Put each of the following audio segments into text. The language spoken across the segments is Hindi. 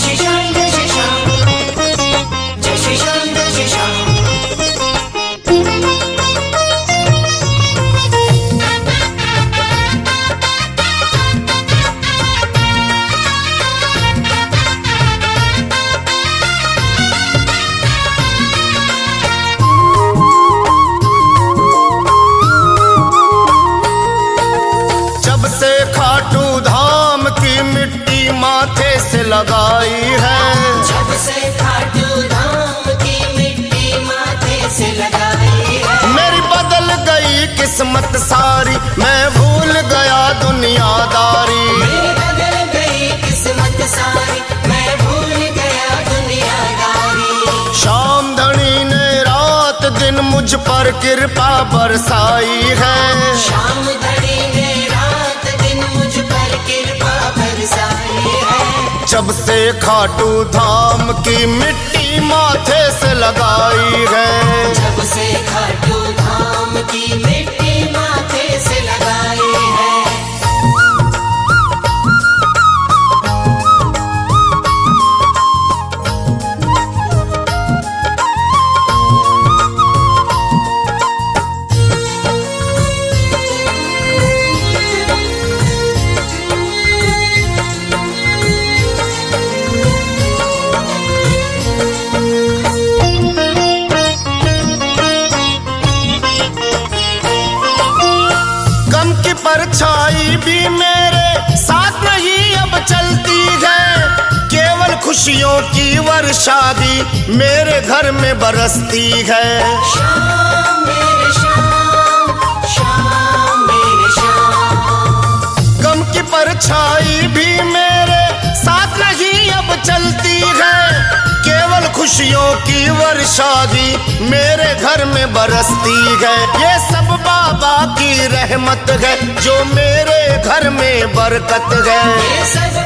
she. लगाई है। जब से खाटू धाम की मिट्टी माथे से लगाई है। मेरी बदल गई किस्मत सारी मैं भूल गया दुनियादारी। मेरी बदल गई किस्मत सारी मैं भूल गया दुनियादारी। शाम धनी ने रात दिन मुझ पर कृपा बरसाई है। शाम घड़ी ने रात दिन मुझ पर कृपा बरसाई जब से खाटू धाम की मिट्टी माथे से लगाई है। जब से खाटू धाम की मिट्टी माथे से लगाई खुशियों की वर्षा भी मेरे घर में बरसती है। शाम मेरे शाम शाम मेरे शाम। गम की परछाई भी मेरे साथ नहीं अब चलती है। केवल खुशियों की वर्षा भी मेरे घर में बरसती है। ये सब बाबा की रहमत है जो मेरे घर में बरकत है। ये सब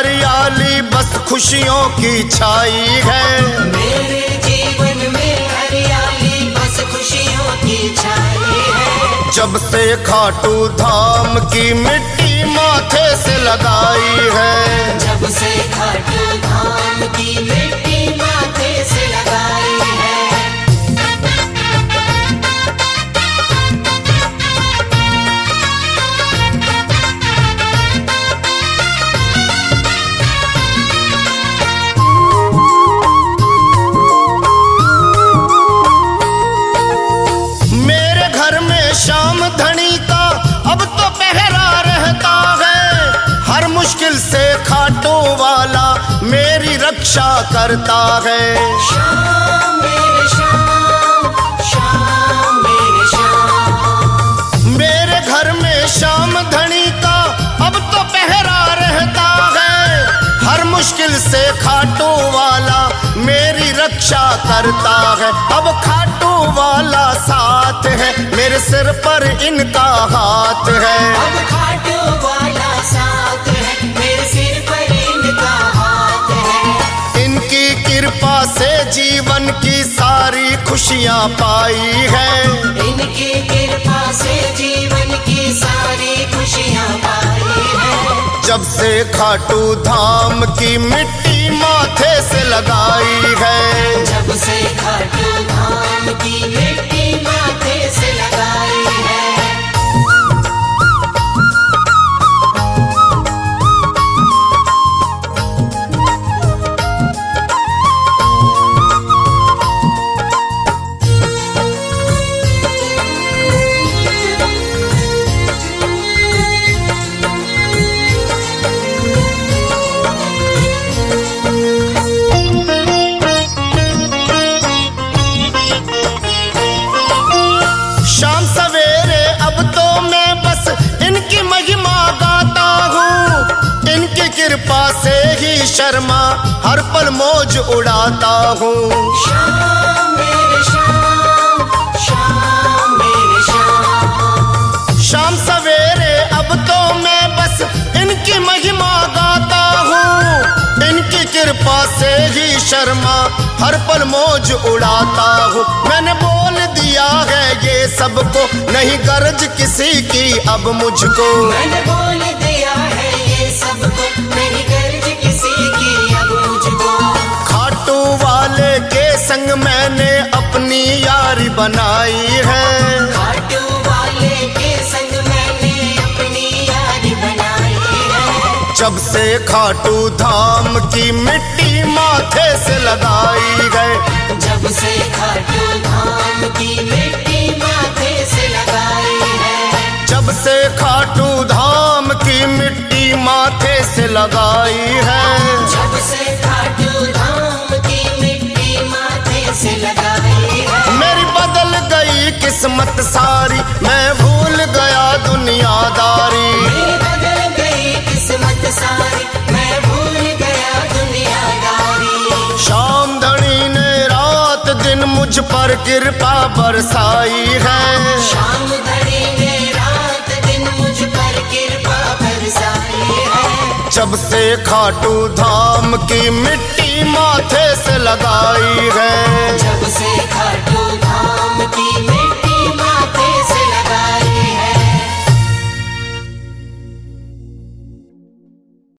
हरियाली बस खुशियों की छाई है। मेरे जीवन में हरियाली बस खुशियों की छाई है। जब से खाटू धाम की मिट्टी माथे से लगाई रक्षा करता है। शाम मेरे शाम शाम मेरे शाम। मेरे घर में शाम धनी का अब तो पहरा रहता है। हर मुश्किल से खाटू वाला मेरी रक्षा करता है। अब खाटू वाला साथ है मेरे सिर पर इनका हाथ है। अब खाटू वाला जीवन की सारी खुशियाँ पाई है। इनकी कृपा से जीवन की सारी खुशियाँ पाई है। जब से खाटू धाम की मिट्टी माथे से लगाई है। जब से खाटू धाम शर्मा हर पल मौज उड़ाता हूँ। शाम मेरे शाम शाम मेरे शाम। शाम सवेरे अब तो मैं बस इनकी महिमा गाता हूँ। इनकी कृपा कृपा से ही शर्मा हर पल मौज उड़ाता हूँ। मैंने बोल दिया है ये सबको नहीं गरज किसी की अब मुझको। मैंने बोल संग मैंने अपनी यारी बनाई है। खाटू वाले के संग मैंने अपनी यारी बनाई है। जब से खाटू धाम की मिट्टी माथे से लगाई गए जब से खाटू धाम की मिट्टी माथे से लगाई है। जब से खाटू धाम की मिट्टी माथे से लगाई है। किस्मत सारी, मैं भूल गया दुनियादारी। शाम धनी ने रात दिन मुझ पर कृपा बरसाई है। शाम घड़ी ने रात दिन मुझ पर कृपा बरसाई है जब से खाटू धाम की मिट्टी माथे से लगाई है।